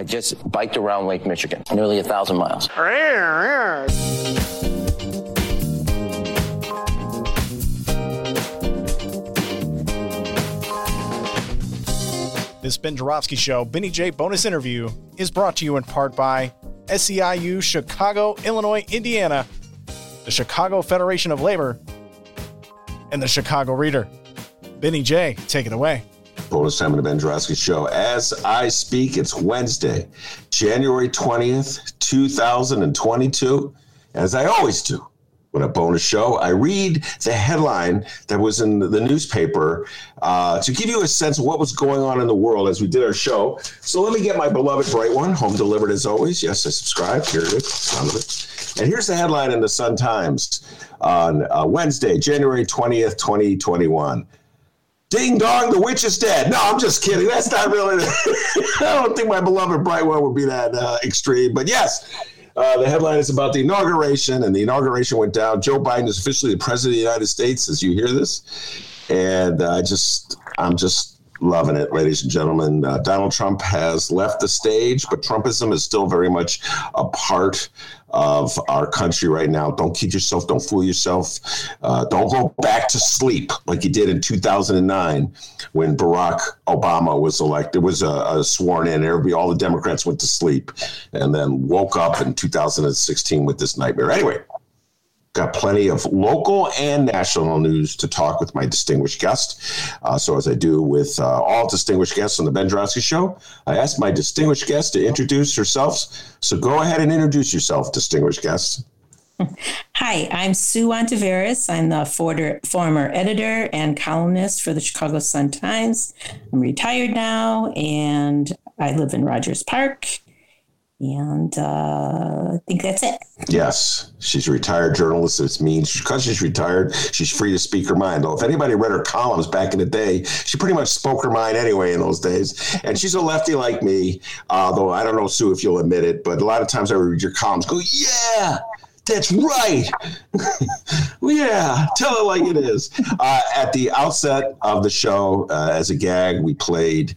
I just biked around Lake Michigan, nearly a thousand miles. This Ben Joravsky Show, Benny J bonus interview, is brought to you in part by SEIU Chicago, Illinois, Indiana, the Chicago Federation of Labor, and the Chicago Reader. Benny J, take it away. Bonus time in the Ben Joravsky Show. As I speak, it's Wednesday, January 20th, 2022. As I always do when a bonus show, I read the headline that was in the newspaper uh, to give you a sense of what was going on in the world as we did our show. So let me get my beloved bright one, home delivered as always. Yes, I subscribe. Here it is, of it. And here's the headline in the Sun Times on uh, Wednesday, January 20th, 2021. Ding dong, the witch is dead. No, I'm just kidding. That's not really. I don't think my beloved bright one would be that uh, extreme. But yes, uh, the headline is about the inauguration, and the inauguration went down. Joe Biden is officially the president of the United States as you hear this. And I uh, just, I'm just loving it, ladies and gentlemen. Uh, Donald Trump has left the stage, but Trumpism is still very much a part of our country right now. Don't kid yourself. Don't fool yourself. Uh, don't go back to sleep like you did in 2009 when Barack Obama was elected, was uh, sworn in. Everybody, all the Democrats went to sleep and then woke up in 2016 with this nightmare. Anyway, got plenty of local and national news to talk with my distinguished guest. Uh, so, as I do with uh, all distinguished guests on the Ben Joravsky Show, I ask my distinguished guest to introduce herself. So, go ahead and introduce yourself, distinguished guest. Hi, I'm Sue Ontiveros. I'm the forder, former editor and columnist for the Chicago Sun Times. I'm retired now and I live in Rogers Park. And uh, I think that's it. Yes, she's a retired journalist. It means because she's retired, she's free to speak her mind. Though, if anybody read her columns back in the day, she pretty much spoke her mind anyway in those days. And she's a lefty like me, although I don't know, Sue, if you'll admit it, but a lot of times I read your columns, go, yeah, that's right. yeah, tell it like it is. Uh, at the outset of the show, uh, as a gag, we played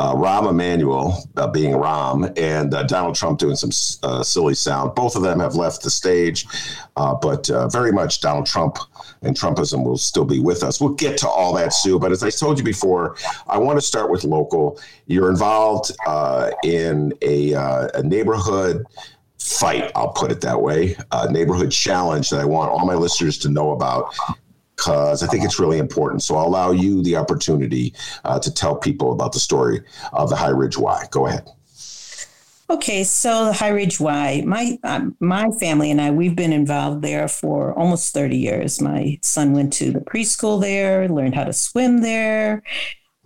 uh, Rahm Emanuel uh, being Rahm and uh, Donald Trump doing some uh, silly sound. Both of them have left the stage, uh, but uh, very much Donald Trump and Trumpism will still be with us. We'll get to all that, Sue. But as I told you before, I want to start with local. You're involved in a, a neighborhood fight, I'll put it that way, a neighborhood challenge that I want all my listeners to know about because I think it's really important. So I'll allow you the opportunity uh, to tell people about the story of the High Ridge Y. Go ahead. Okay, so the High Ridge Y, my um, my family and I, we've been involved there for almost thirty years. My son went to the preschool there, learned how to swim there,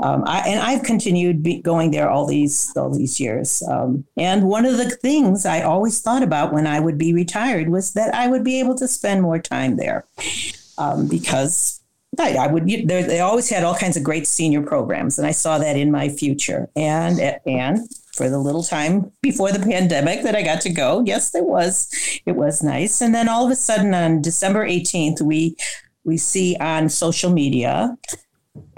um, I, and I've continued going there all these all these years. Um, and one of the things I always thought about when I would be retired was that I would be able to spend more time there um, because I, I would. They always had all kinds of great senior programs, and I saw that in my future. And and for the little time before the pandemic that I got to go, yes, it was it was nice. And then all of a sudden on December eighteenth, we we see on social media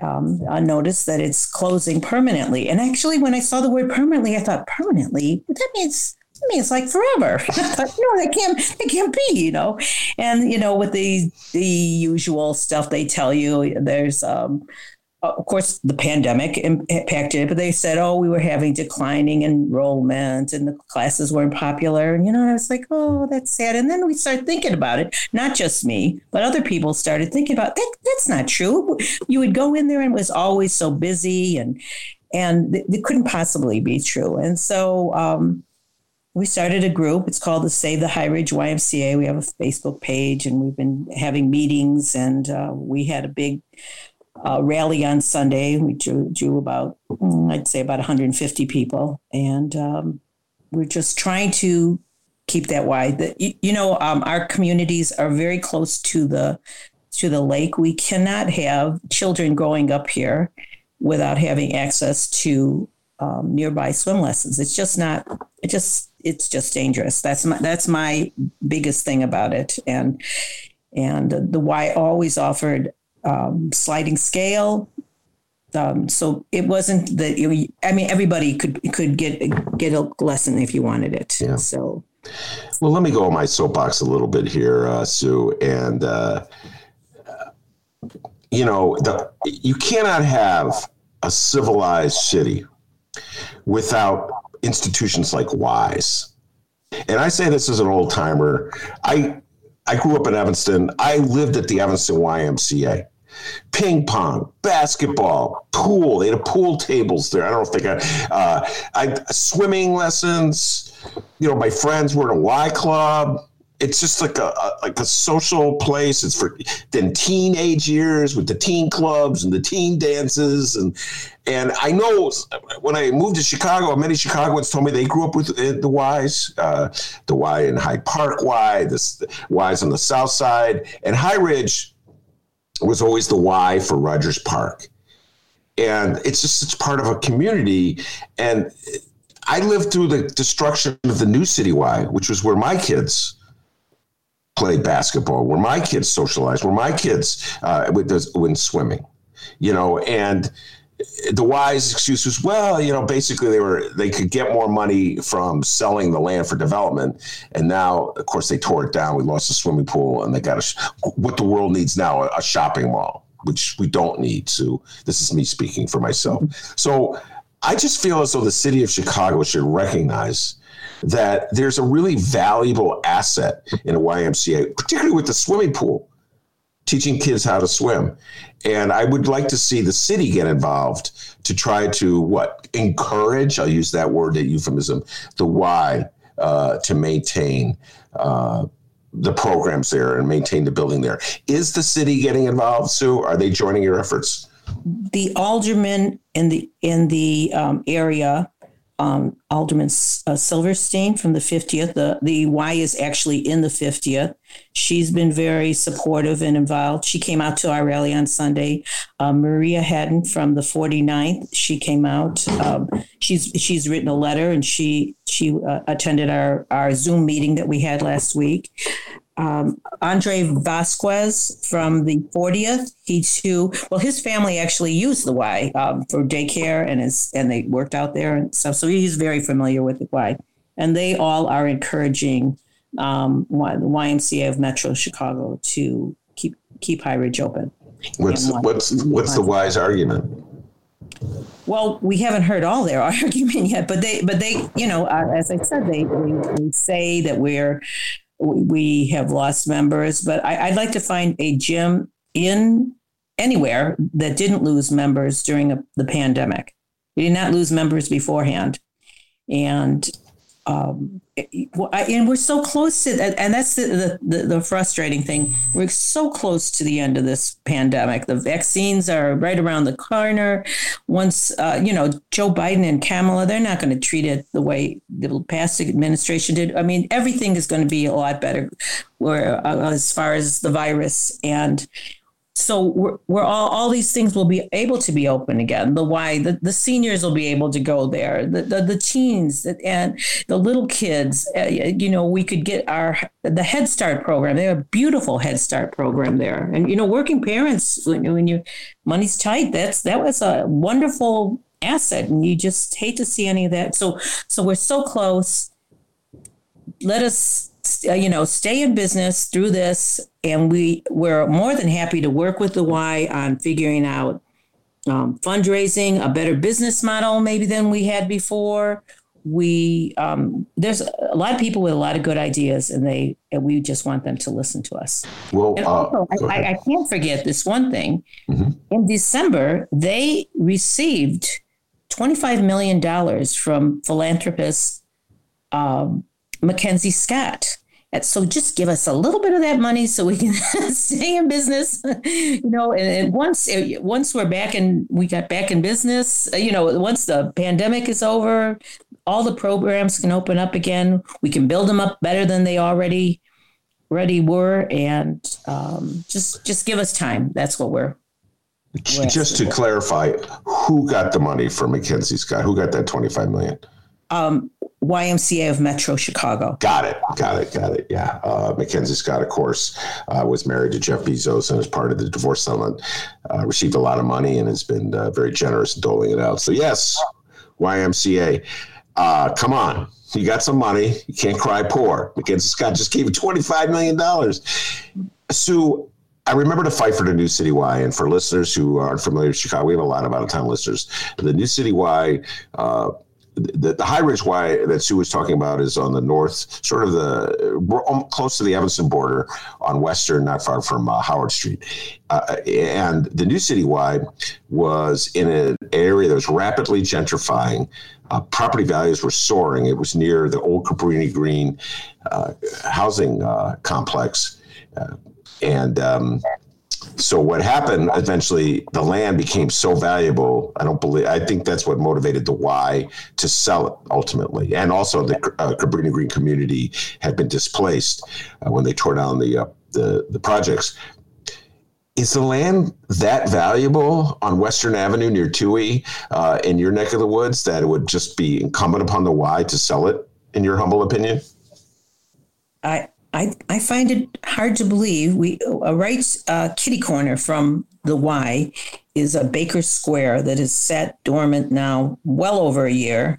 um, a notice that it's closing permanently. And actually, when I saw the word permanently, I thought permanently. That means I mean, it's like forever. no, that can't, it can't be, you know. And you know, with the the usual stuff they tell you, there's um, of course the pandemic impacted it, but they said, oh, we were having declining enrollment and the classes weren't popular. And you know, I was like, oh, that's sad. And then we started thinking about it. Not just me, but other people started thinking about that. That's not true. You would go in there and it was always so busy and and it couldn't possibly be true. And so um, we started a group. It's called the Save the High Ridge YMCA. We have a Facebook page, and we've been having meetings. And uh, we had a big uh, rally on Sunday. We drew, drew about, mm, I'd say, about 150 people, and um, we're just trying to keep that wide. The, you, you know, um, our communities are very close to the to the lake. We cannot have children growing up here without having access to um, nearby swim lessons. It's just not. It just it's just dangerous. That's my that's my biggest thing about it. And and the Y always offered um, sliding scale. Um, so it wasn't that I mean everybody could could get get a lesson if you wanted it. Yeah. So well, let me go on my soapbox a little bit here, uh, Sue, and uh, you know the, you cannot have a civilized city without institutions like Ys. And I say this as an old timer. I I grew up in Evanston. I lived at the Evanston YMCA. Ping pong, basketball, pool. They had a pool tables there. I don't they got uh, I, swimming lessons. You know, my friends were in a Y club it's just like a, a, like a social place. It's for then teenage years with the teen clubs and the teen dances and and I know when I moved to Chicago, many Chicagoans told me they grew up with uh, the Ys, uh, the Y in Hyde Park Y, the Ys on the South Side, and High Ridge was always the Y for Rogers Park, and it's just it's part of a community and. I lived through the destruction of the New City Y, which was where my kids played basketball, where my kids socialized, where my kids uh, went swimming, you know, and the Y's excuse was, well, you know, basically they were they could get more money from selling the land for development, and now, of course, they tore it down. We lost the swimming pool, and they got a, what the world needs now a, a shopping mall, which we don't need. to. this is me speaking for myself. So I just feel as though the city of Chicago should recognize that there's a really valuable asset in a YMCA, particularly with the swimming pool, teaching kids how to swim. And I would like to see the city get involved to try to what encourage. I'll use that word, that euphemism, the Y uh, to maintain. Uh, the programs there and maintain the building there. Is the city getting involved, Sue? Are they joining your efforts? The aldermen in the in the um, area um, Alderman uh, Silverstein from the 50th. The, the Y is actually in the 50th. She's been very supportive and involved. She came out to our rally on Sunday. Uh, Maria Hadden from the 49th, she came out. Um, she's she's written a letter and she she uh, attended our, our Zoom meeting that we had last week um, Andre Vasquez from the 40th. He too, well, his family actually used the Y um, for daycare and his, and they worked out there and stuff. So he's very familiar with the Y. And they all are encouraging um, the YMCA of Metro Chicago to keep keep High Ridge open. What's what's what's the Y's argument? Well, we haven't heard all their argument yet, but they, but they, you know, uh, as I said, they, they, they say that we're we have lost members, but I, would like to find a gym in anywhere that didn't lose members during a, the pandemic. We did not lose members beforehand. And um, and we're so close to that, and that's the, the, the frustrating thing. We're so close to the end of this pandemic. The vaccines are right around the corner. Once uh, you know Joe Biden and Kamala, they're not going to treat it the way the past administration did. I mean, everything is going to be a lot better, where uh, as far as the virus and so we're, we're, all all these things will be able to be open again. The Y the, the seniors will be able to go there. The the, the teens and the little kids uh, you know we could get our the head start program. They have a beautiful head start program there. And you know working parents when, when you money's tight that's that was a wonderful asset. And you just hate to see any of that. So so we're so close. Let us you know, stay in business through this, and we we're more than happy to work with the Y on figuring out um, fundraising, a better business model maybe than we had before. We um, there's a lot of people with a lot of good ideas, and they and we just want them to listen to us. Well, uh, also, I, I, can't forget this one thing. Mm-hmm. In December, they received twenty five million dollars from philanthropists um, Mackenzie Scott so just give us a little bit of that money so we can stay in business, you know. And, and, once once we're back in, we got back in business. You know, once the pandemic is over, all the programs can open up again. We can build them up better than they already already were, and um, just just give us time. That's what we're. we're just to clarify, who got the money for Mackenzie Scott? Who got that twenty five million? Um, YMCA of Metro Chicago. Got it. Got it. Got it. Yeah. Uh, Mackenzie Scott, of course, uh, was married to Jeff Bezos and as part of the divorce settlement, uh, received a lot of money and has been uh, very generous in doling it out. So, yes, YMCA, uh, come on. You got some money. You can't cry poor. Mackenzie Scott just gave you $25 million. Sue, I remember to fight for the New City Y, and for listeners who aren't familiar with Chicago, we have a lot of out of town listeners. The New City Y uh, the, the high ridge Y that Sue was talking about is on the north, sort of the close to the Evanston border on Western, not far from uh, Howard Street. Uh, and the New City was in an area that was rapidly gentrifying. Uh, property values were soaring. It was near the old Cabrini Green uh, housing uh, complex. Uh, and um, so what happened eventually the land became so valuable i don't believe i think that's what motivated the Y to sell it ultimately and also the uh, cabrini green community had been displaced uh, when they tore down the, uh, the the projects is the land that valuable on Western Avenue near Touhy uh, in your neck of the woods that it would just be incumbent upon the Y to sell it, in your humble opinion? I I, I find it hard to believe we a right uh, kitty corner from the Y is a Baker Square that is sat dormant now well over a year.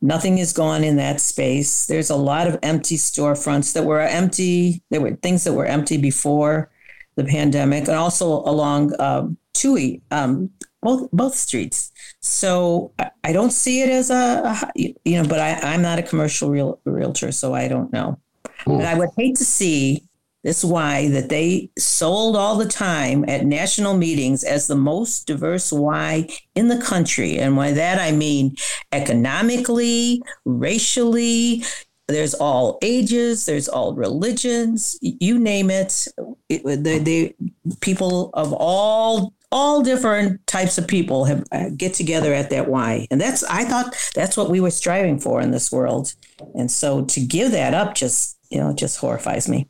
Nothing is gone in that space. There's a lot of empty storefronts that were empty. There were things that were empty before the pandemic, and also along um, Touhy, um, both both streets. So I, I don't see it as a, a, you know, but I, I'm not a commercial real, realtor, so I don't know. But I would hate to see this Y that they sold all the time at national meetings as the most diverse Y in the country. And by that I mean economically, racially, there's all ages, there's all religions, you name it. it they, they, people of all all different types of people have uh, get together at that Y, and that's I thought that's what we were striving for in this world. And so to give that up just you know, just horrifies me.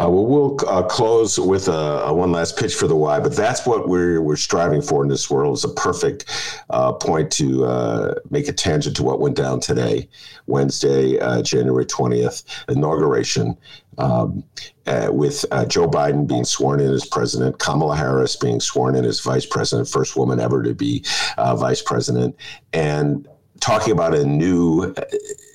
Uh, well, we'll uh, close with a, a, one last pitch for the Y, but that's what we're we're striving for in this world. It's a perfect uh, point to uh, make a tangent to what went down today, Wednesday, uh, January twentieth, inauguration. Um, uh, with Joe Biden being sworn in as president, Kamala Harris being sworn in as vice president, first woman ever to be vice president, and talking about a new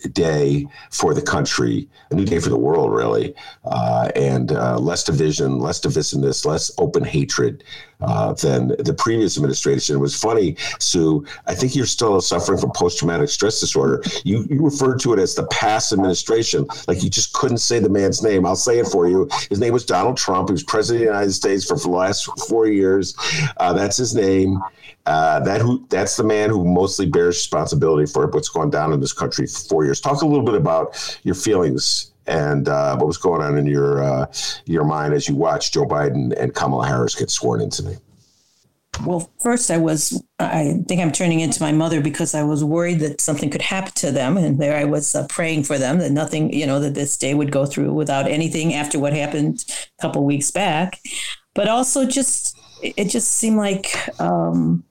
day for the country, a new day for the world, really, uh, and uh, less division, less divisiveness, less open hatred uh, than the previous administration. It was funny, Sue. I think you're still suffering from post traumatic stress disorder. You, you referred to it as the past administration, like you just couldn't say the man's name. I'll say it for you. His name was Donald Trump. He was president of the United States for, the last four years. Uh, that's his name. Uh, that who that's the man who mostly bears responsibility for what's gone down in this country for four years. Talk a little bit about your feelings and uh, what was going on in your uh, your mind as you watched Joe Biden and Kamala Harris get sworn in today. Well, first I was I think I'm turning into my mother because I was worried that something could happen to them, and there I was uh, praying for them that nothing, you know, that this day would go through without anything after what happened a couple weeks back. But also, just it just seemed like. Um,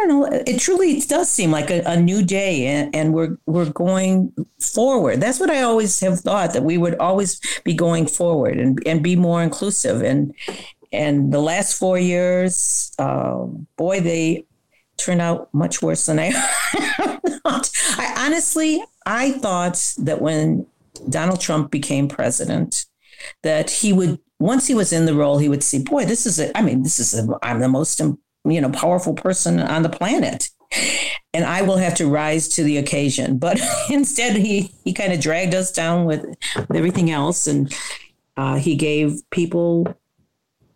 Don't know. It truly does seem like a, a new day, and, and, we're we're going forward. That's what I always have thought that we would always be going forward and and be more inclusive. And and the last four years, uh, boy, they turned out much worse than I. I honestly, I thought that when Donald Trump became president, that he would once he was in the role, he would see, boy, this is. I mean, this is a. I'm the most you know, powerful person on the planet. And I will have to rise to the occasion. But instead, he, he kind of dragged us down with, with everything else. And uh, he gave people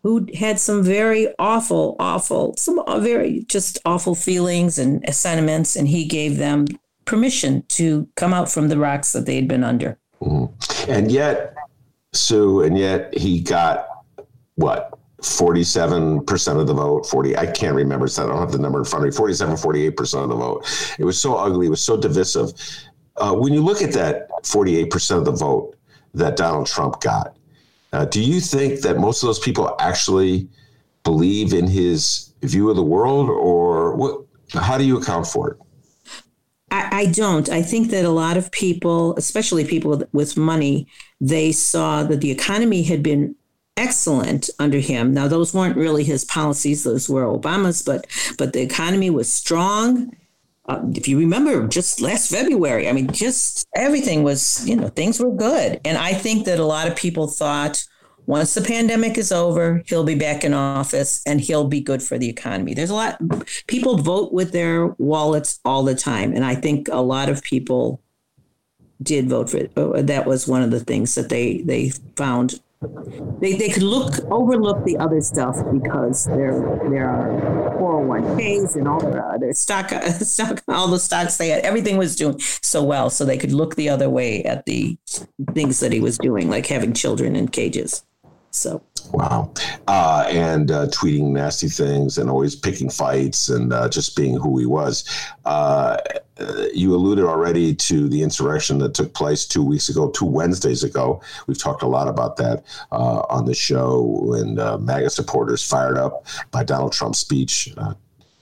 who had some very awful, awful, some very just awful feelings and sentiments. And he gave them permission to come out from the rocks that they had been under. Mm-hmm. And yet, Sue, and yet he got what 47% of the vote 40 i can't remember so i don't have the number in front of me 47 48% of the vote. It was so ugly it was so divisive. Uh, when you look at that 48% of the vote that donald trump got uh, do you think that most of those people actually believe in his view of the world or what how do you account for it? I, I don't. I think that a lot of people, especially people with, with money, they saw that the economy had been excellent under him. Now those weren't really his policies; those were Obama's. But but the economy was strong. Uh, if you remember, just last February, I mean, just everything was you know things were good, and I think that a lot of people thought once the pandemic is over, he'll be back in office and he'll be good for the economy. There's a lot people vote with their wallets all the time, and I think a lot of people did vote for it. Uh, that was one of the things that they they found they, they could look overlook the other stuff because there there are 401ks and all their other stock stock all the stocks they had everything was doing so well. So they could look the other way at the things that he was doing like having children in cages. So. Wow, uh, and uh, tweeting nasty things and always picking fights and uh, just being who he was. Uh, you alluded already to the insurrection that took place two weeks ago, two Wednesdays ago. We've talked a lot about that uh, on the show when uh, MAGA supporters fired up by Donald Trump's speech,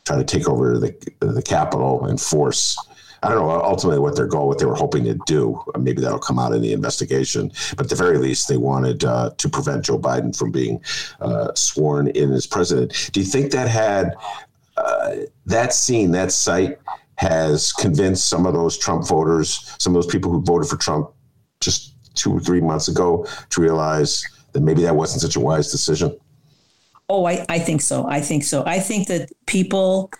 trying to take over the the Capitol and force I don't know ultimately what their goal, what they were hoping to do. Maybe that'll come out in the investigation. But at the very least, they wanted uh, to prevent Joe Biden from being uh, sworn in as president. Do you think that had uh, that scene, that sight, has convinced some of those Trump voters, some of those people who voted for Trump just two or three months ago, to realize that maybe that wasn't such a wise decision? Oh, I, I think so. I think so. I think that people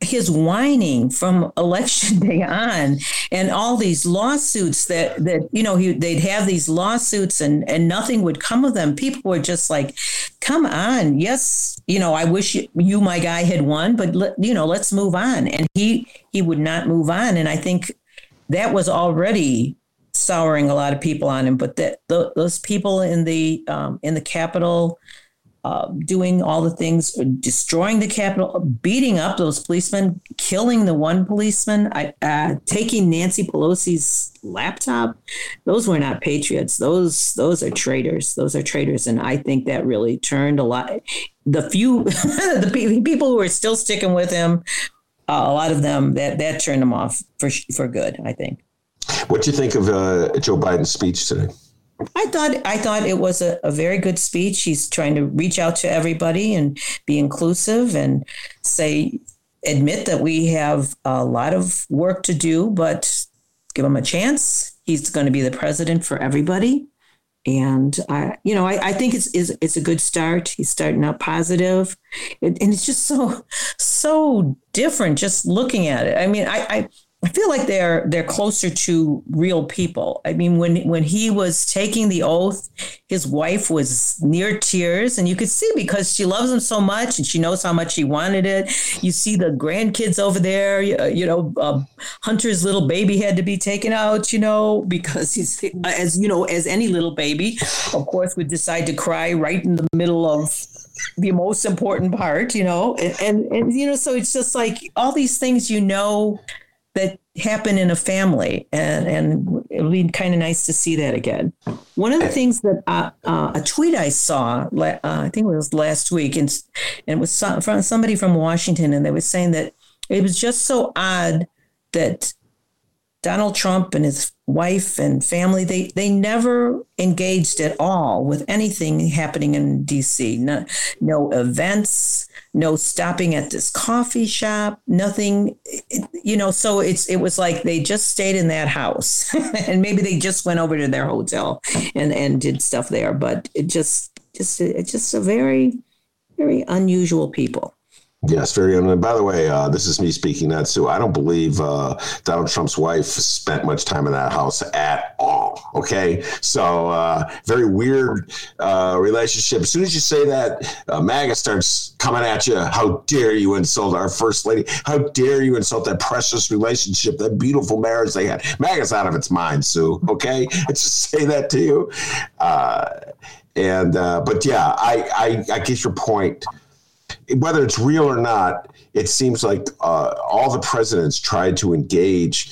his whining from election day on and all these lawsuits that that you know he, they'd have these lawsuits and and nothing would come of them. People were just like come on. Yes you know i wish you, you my guy had won but you know let's move on. And he he would not move on. And i think that was already souring a lot of people on him. But that those people in the um, in the capitol uh, doing all the things, destroying the Capitol, beating up those policemen, killing the one policeman, uh, taking Nancy Pelosi's laptop. Those were not patriots. Those those are traitors. Those are traitors, and I think that really turned a lot. The few the people who are still sticking with him, uh, a lot of them that that turned them off for for good. I think. What do you think of uh, Joe Biden's speech today? I thought I thought it was a, a, very good speech. He's trying to reach out to everybody and be inclusive and say admit that we have a lot of work to do, but give him a chance. He's going to be the president for everybody. And I, you know, I, I think it's, it's, it's a good start. He's starting out positive, and it's just so so different. Just looking at it, I mean, I, I I feel like they're they're closer to real people. I mean, when when he was taking the oath, his wife was near tears, and you could see because she loves him so much, and she knows how much he wanted it. You see the grandkids over there. You know, uh, Hunter's little baby had to be taken out. You know, because he's as you know as any little baby, of course, would decide to cry right in the middle of the most important part. You know, and, and, and you know, so it's just like all these things you know that happen in a family and, and it would be kind of nice to see that again one of the things that uh, uh, a tweet i saw uh, i think it was last week and, and it was from somebody from washington and they were saying that it was just so odd that Donald Trump and his wife and family, they, they never engaged at all with anything happening in DC. No, no events, no stopping at this coffee shop, nothing, you know, so it's, it was like they just stayed in that house and maybe they just went over to their hotel and, and did stuff there. But it just, just, it's just a very, very unusual people. Yes, very. And by the way, uh, this is me speaking, not Sue. I don't believe uh, Donald Trump's wife spent much time in that house at all. Okay, so uh, very weird uh, relationship. As soon as you say that, uh, MAGA starts coming at you. How dare you insult our first lady? How dare you insult that precious relationship, that beautiful marriage they had? MAGA's out of its mind, Sue. Okay, I just say that to you. Uh, and but yeah, I, I I get your point. Whether it's real or not, it seems like uh, all the presidents tried to engage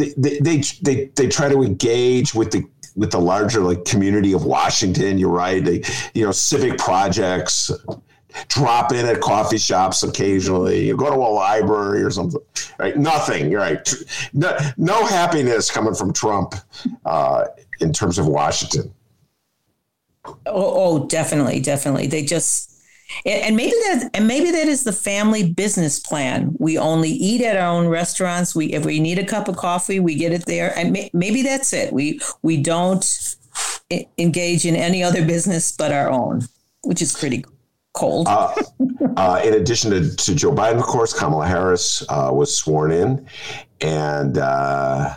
they, they they they try to engage with the with the larger like community of Washington. You're right. They, you know, civic projects, drop in at coffee shops occasionally. You go to a library or something. Right? Nothing. Right? No, no happiness coming from Trump uh, in terms of Washington. Oh, oh, definitely, definitely. They just and maybe that and maybe that is the family business plan. We only eat at our own restaurants. We if we need a cup of coffee, we get it there. And may, maybe that's it. We we don't engage in any other business but our own, which is pretty cold. uh, uh, in addition to, to, Joe Biden, of course, Kamala Harris uh, was sworn in, and uh,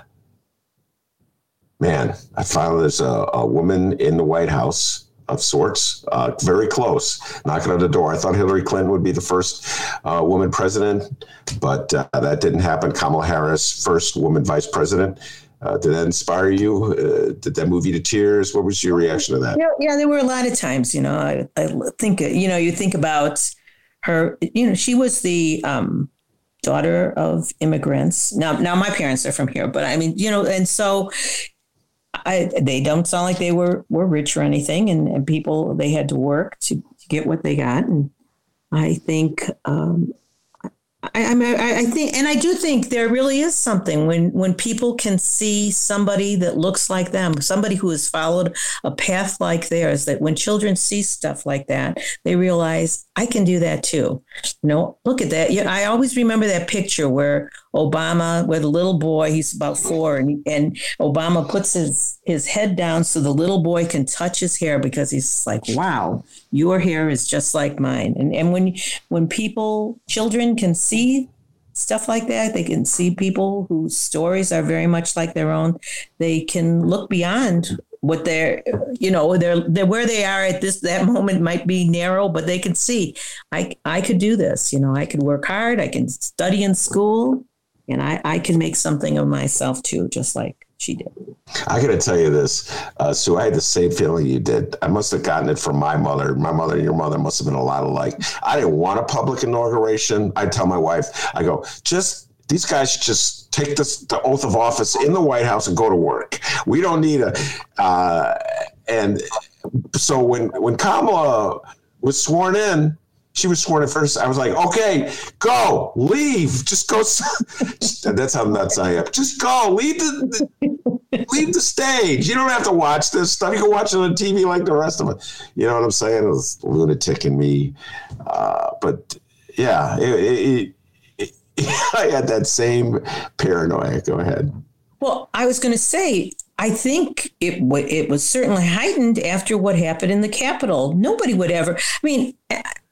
man, I found there's a, a woman in the White House of sorts, uh, very close, knocking on the door. I thought Hillary Clinton would be the first uh, woman president, but uh, that didn't happen. Kamala Harris, first woman vice president. Uh, did that inspire you? Uh, did that move you to tears? What was your reaction to that? Yeah, yeah there were a lot of times. You know, I, I think you know, you think about her. You know, she was the um, daughter of immigrants. Now, now my parents are from here, but I mean, you know, and so I, they don't sound like they were were rich or anything, and, and people they had to work to, to get what they got. And I think um, I, I, I think, and I do think there really is something when when people can see somebody that looks like them, somebody who has followed a path like theirs. That when children see stuff like that, they realize I can do that too. You know, look at that. Yeah, I always remember that picture where Obama, where the little boy, he's about four, and and Obama puts his his head down so the little boy can touch his hair because he's like, wow, your hair is just like mine. And and when when people, children can see stuff like that, they can see people whose stories are very much like their own. They can look beyond what they're you know they're, they're where they are at this that moment might be narrow but they can see i i could do this you know i could work hard i can study in school and i i can make something of myself too just like she did i gotta tell you this uh, sue i had the same feeling you did i must have gotten it from my mother my mother and your mother must have been a lot alike i didn't want a public inauguration i tell my wife i go just these guys just take this, the oath of office in the White House and go to work. We don't need a. Uh, and so when when Kamala was sworn in, she was sworn at first. I was like, okay, go, leave, just go. That's how nuts I am. Just go, leave the, the leave the stage. You don't have to watch this stuff. You can watch it on TV like the rest of it. You know what I'm saying? It was lunatic in me, uh, but yeah, it, it, I had that same paranoia. Go ahead. Well, I was going to say, I think it w- it was certainly heightened after what happened in the Capitol. Nobody would ever. I mean,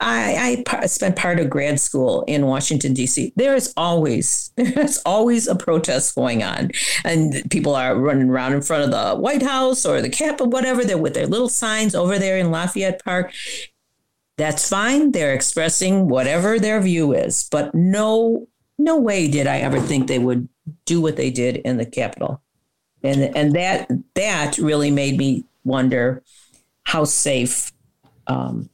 I, I spent part of grad school in Washington D.C. There is always there's always a protest going on, and people are running around in front of the White House or the Capitol, whatever. They're with their little signs over there in Lafayette Park. That's fine. They're expressing whatever their view is, but no no way did I ever think they would do what they did in the Capitol. And, and that that really made me wonder how safe um,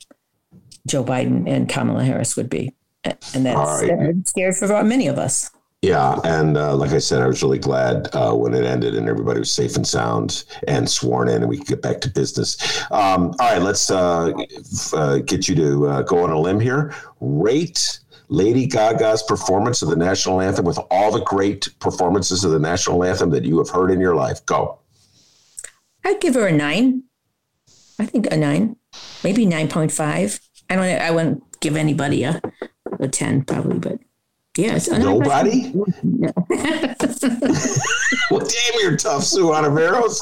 Joe Biden and Kamala Harris would be. And that's right. scary for many of us. Yeah, and uh, like I said, I was really glad uh, when it ended and everybody was safe and sound and sworn in, and we could get back to business. Um, all right, let's uh, uh, get you to uh, go on a limb here. Rate Lady Gaga's performance of the national anthem with all the great performances of the national anthem that you have heard in your life. Go. I'd give her a nine. I think a nine, maybe 9.5. I don't I wouldn't give anybody a, a 10 probably, but yeah. Nobody? No. well, damn, you're tough, Sue Ontiveros.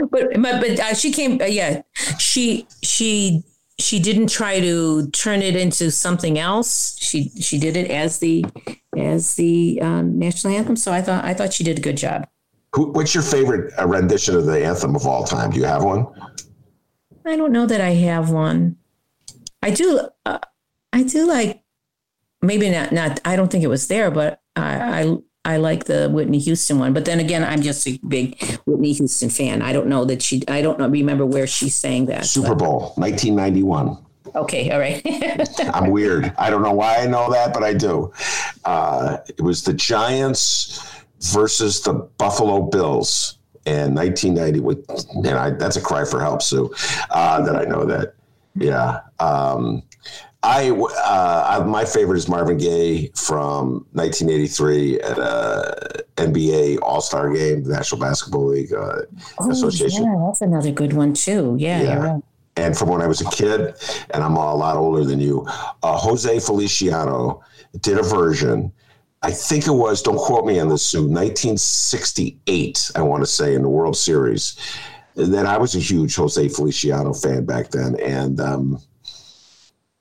but but, but uh, she came, uh, yeah, she, she she didn't try to turn it into something else. She she did it as the as the um, national anthem. So I thought I thought she did a good job. Who, what's your favorite uh, rendition of the anthem of all time? Do you have one? I don't know that I have one. I do. Uh, I do like. Maybe not. Not. I don't think it was there, but I, I I like the Whitney Houston one. But then again, I'm just a big Whitney Houston fan. I don't know that she. I don't know, remember where she sang that. Super Bowl, 1991. Okay, all right. I'm weird. I don't know why I know that, but I do. Uh, it was the Giants versus the Buffalo Bills in 1990. And I, that's a cry for help, Sue, uh, that I know that. Yeah. Um, I, uh, I, my favorite is Marvin Gaye from 1983 at a NBA All Star Game, the National Basketball League uh, oh, Association. Yeah, that's another good one too. Yeah, yeah. Right. And from when I was a kid, and I'm a lot older than you, uh, Jose Feliciano did a version I think it was, don't quote me on this, Sue, 1968, I want to say, in the World Series. And then I was a huge Jose Feliciano fan back then. And um,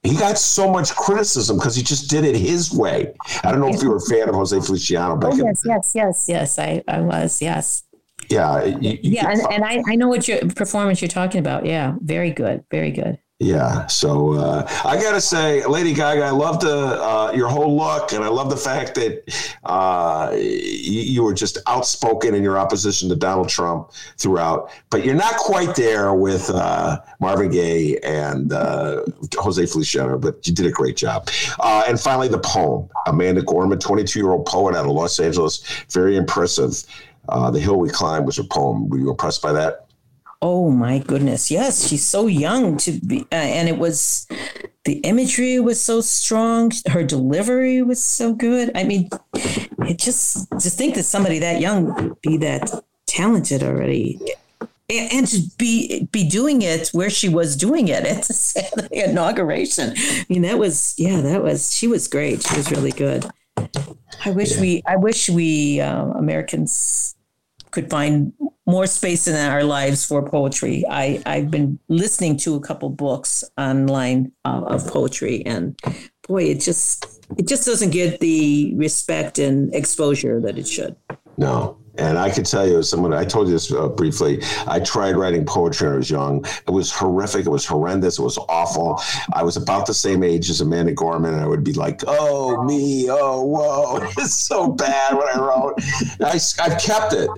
he got so much criticism because he just did it his way. I don't know if you were a fan of Jose Feliciano back oh, yes, yes, yes, yes, I, I was, yes. Yeah. You, yeah. and, and I, I know what your performance you're talking about. Yeah. Very good. Very good. Yeah, so uh, I gotta say, Lady Gaga, I love the uh, your whole look, and I love the fact that uh, you, you, were just outspoken in your opposition to Donald Trump throughout. But you're not quite there with uh, Marvin Gaye and uh, Jose Feliciano, but you did a great job. Uh, and finally, the poem, Amanda Gorman, 22 year old poet out of Los Angeles, very impressive. the Hill We Climb was her poem. Were you impressed by that? Oh my goodness. Yes, she's so young to be uh, and it was the imagery was so strong, her delivery was so good. I mean, it just to think that somebody that young be that talented already and, and to be be doing it where she was doing it at the inauguration. I mean, that was yeah, that was she was great. She was really good. I wish yeah. we I wish we uh, Americans could find more space in our lives for poetry. I, I've been listening to a couple books online uh, of poetry, and boy, it just it just doesn't get the respect and exposure that it should. No, and I could tell you, someone I told you this uh, briefly. I tried writing poetry when I was young. It was horrific. It was horrendous. It was awful. I was about the same age as Amanda Gorman, and I would be like, "Oh me, oh whoa, it's so bad." What I wrote, I, I've kept it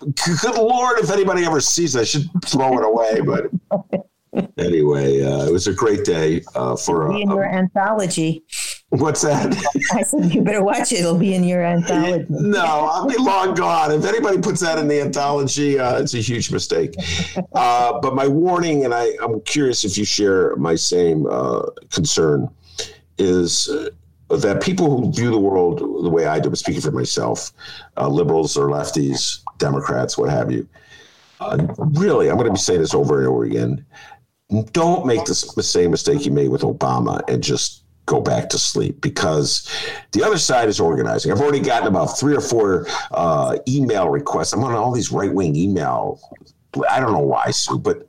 good lord, if anybody ever sees it, I should throw it away. But anyway, uh, it was a great day uh, for in your anthology. What's that? I said you better watch it. It'll be in your anthology. no, I'll be long gone. If anybody puts that in the anthology, uh, it's a huge mistake. Uh, but my warning, and I, I'm curious if you share my same uh, concern, is that people who view the world the way I do, speaking for myself, uh, liberals or lefties, Democrats, what have you, uh, really, I'm going to be saying this over and over again. Don't make the same mistake you made with Obama and just go back to sleep because the other side is organizing. I've already gotten about three or four uh, email requests. I'm on all these right wing email I don't know why, Sue, but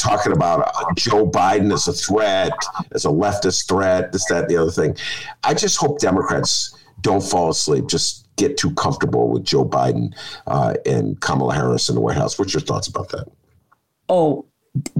talking about Joe Biden as a threat, as a leftist threat, this, that, the other thing. I just hope Democrats don't fall asleep. Just get too comfortable with Joe Biden uh, and Kamala Harris in the White House. What's your thoughts about that? Oh,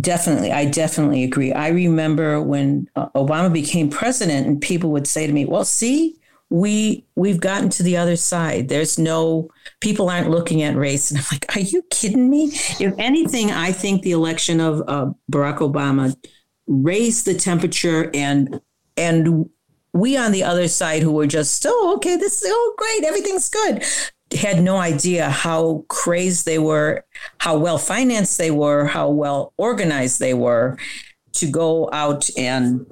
definitely. I definitely agree. I remember when uh, Obama became president, and people would say to me, "Well, see." we we've gotten to the other side. There's no people aren't looking at race, and I'm like, are you kidding me? If anything, I think the election of uh, Barack Obama raised the temperature, and and we on the other side who were just oh okay, this is oh great, everything's good, had no idea how crazed they were, how well financed they were, how well organized they were to go out and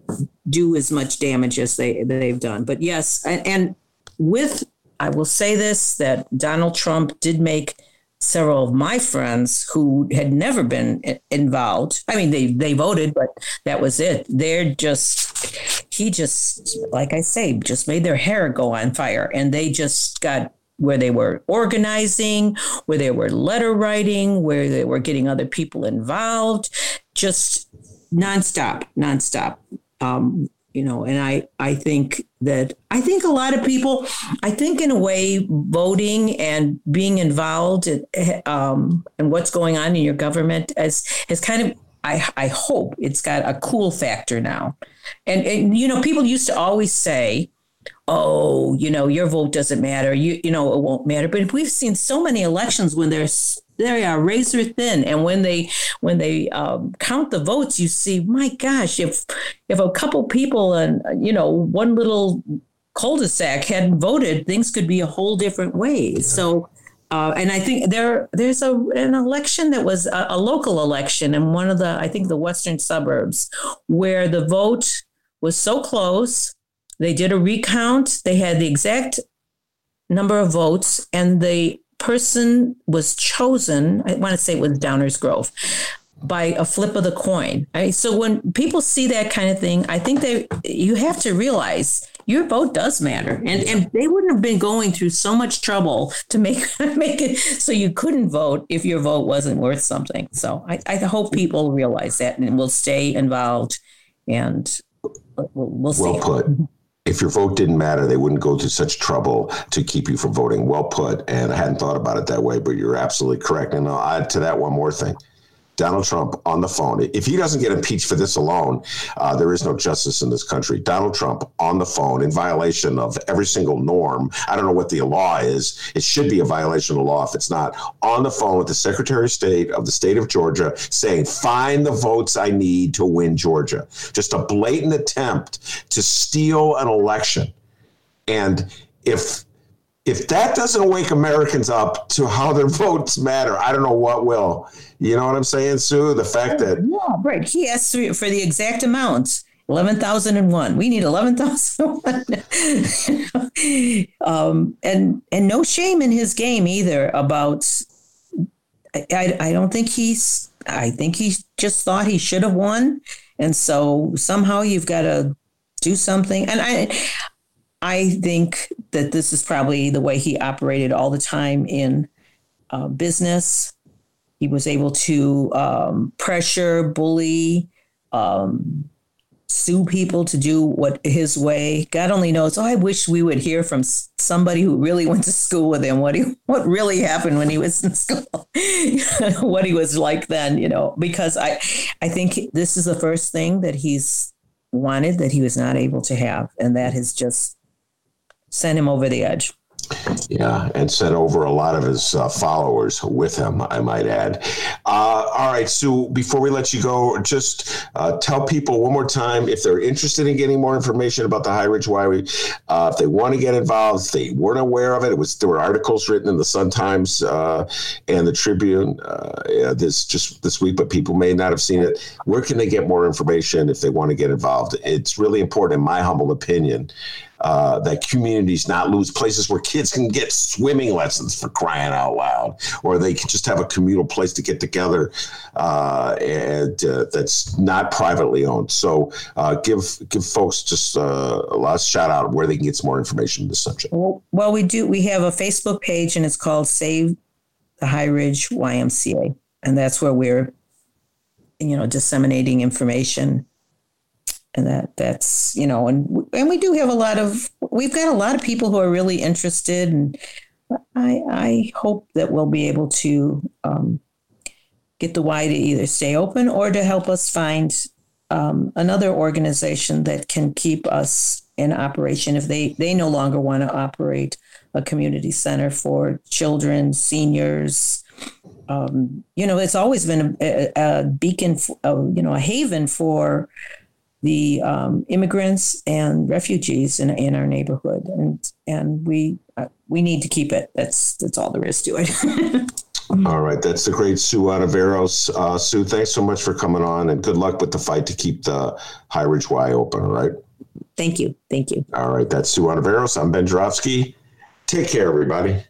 do as much damage as they they've done. But yes, and, and with I will say this that Donald Trump did make several of my friends who had never been involved. I mean, they they voted, but that was it. They're just he just like I say, just made their hair go on fire, and they just got where they were organizing, where they were letter writing, where they were getting other people involved, just nonstop, nonstop. Um, you know and i i think that i think a lot of people i think in a way voting and being involved in, um, in what's going on in your government as has kind of I, I hope it's got a cool factor now. And, and you know people used to always say oh you know your vote doesn't matter. You you know it won't matter. But we've seen so many elections when there's they are razor thin. And when they when they um, count the votes, you see, my gosh, if if a couple people and you know one little cul-de-sac had voted, things could be a whole different way. Yeah. So. Uh, and I think there there's a an election that was a, a, local election in one of the I think the western suburbs where the vote was so close. They did a recount. They had the exact number of votes, and the person was chosen, I want to say it was Downers Grove, by a flip of the coin. Right? So when people see that kind of thing, I think they you have to realize your vote does matter. And and they wouldn't have been going through so much trouble to make make it so you couldn't vote if your vote wasn't worth something. So I, I hope people realize that and will stay involved and we'll, we'll see. Well put if your vote didn't matter, they wouldn't go to such trouble to keep you from voting. Well put. And I hadn't thought about it that way, but you're absolutely correct. And I'll add to that one more thing. Donald Trump on the phone. If he doesn't get impeached for this alone, uh, there is no justice in this country. Donald Trump on the phone in violation of every single norm. I don't know what the law is. It should be a violation of the law if it's not. On the phone with the Secretary of State of the state of Georgia saying, find the votes I need to win Georgia. Just a blatant attempt to steal an election. And if if that doesn't wake Americans up to how their votes matter, I don't know what will. You know what I'm saying, Sue? The fact that yeah, right. He asked for the exact amounts. 11,001. We need 11,001. um, and, and no shame in his game either about, I, I don't think he's, I think he just thought he should have won. And so somehow you've got to do something. And I, I think that this is probably the way he operated all the time in uh, business. He was able to um, pressure, bully, um, sue people to do what his way. God only knows. Oh, I wish we would hear from somebody who really went to school with him. What he, what really happened when he was in school, what he was like then. You know, because I, I think this is the first thing that he's wanted that he was not able to have, and that has just sent him over the edge. Yeah, and sent over a lot of his uh, followers with him, I might add. Uh, all right, Sue, before we let you go, just uh, tell people one more time if they're interested in getting more information about the High Ridge Y, uh, if they want to get involved, if they weren't aware of it. It was there were articles written in the Sun Times uh, and the Tribune uh, this just this week, but people may not have seen it. Where can they get more information if they want to get involved? It's really important, in my humble opinion, uh, that communities not lose places where kids can get swimming lessons for crying out loud, or they can just have a communal place to get together uh, and uh, that's not privately owned. So uh, give give folks just uh, a last shout out where they can get some more information on this subject. Well, well, we do. We have a Facebook page, and it's called Save the High Ridge YMCA, and that's where we're you know disseminating information and that that's you know and and we do have a lot of we've got a lot of people who are really interested and i i hope that we'll be able to um, get the y to either stay open or to help us find um, another organization that can keep us in operation if they they no longer want to operate a community center for children seniors. Um, you know it's always been a, a beacon a, you know a haven for the um, immigrants and refugees in, in our neighborhood, and and we uh, we need to keep it. That's that's all there is to it. all right, that's the great Sue Ontiveros. Uh, Sue, thanks so much for coming on, and good luck with the fight to keep the High Ridge Y open. All right. Thank you. Thank you. All right, that's Sue Ontiveros. I'm Ben Joravsky. Take care, everybody.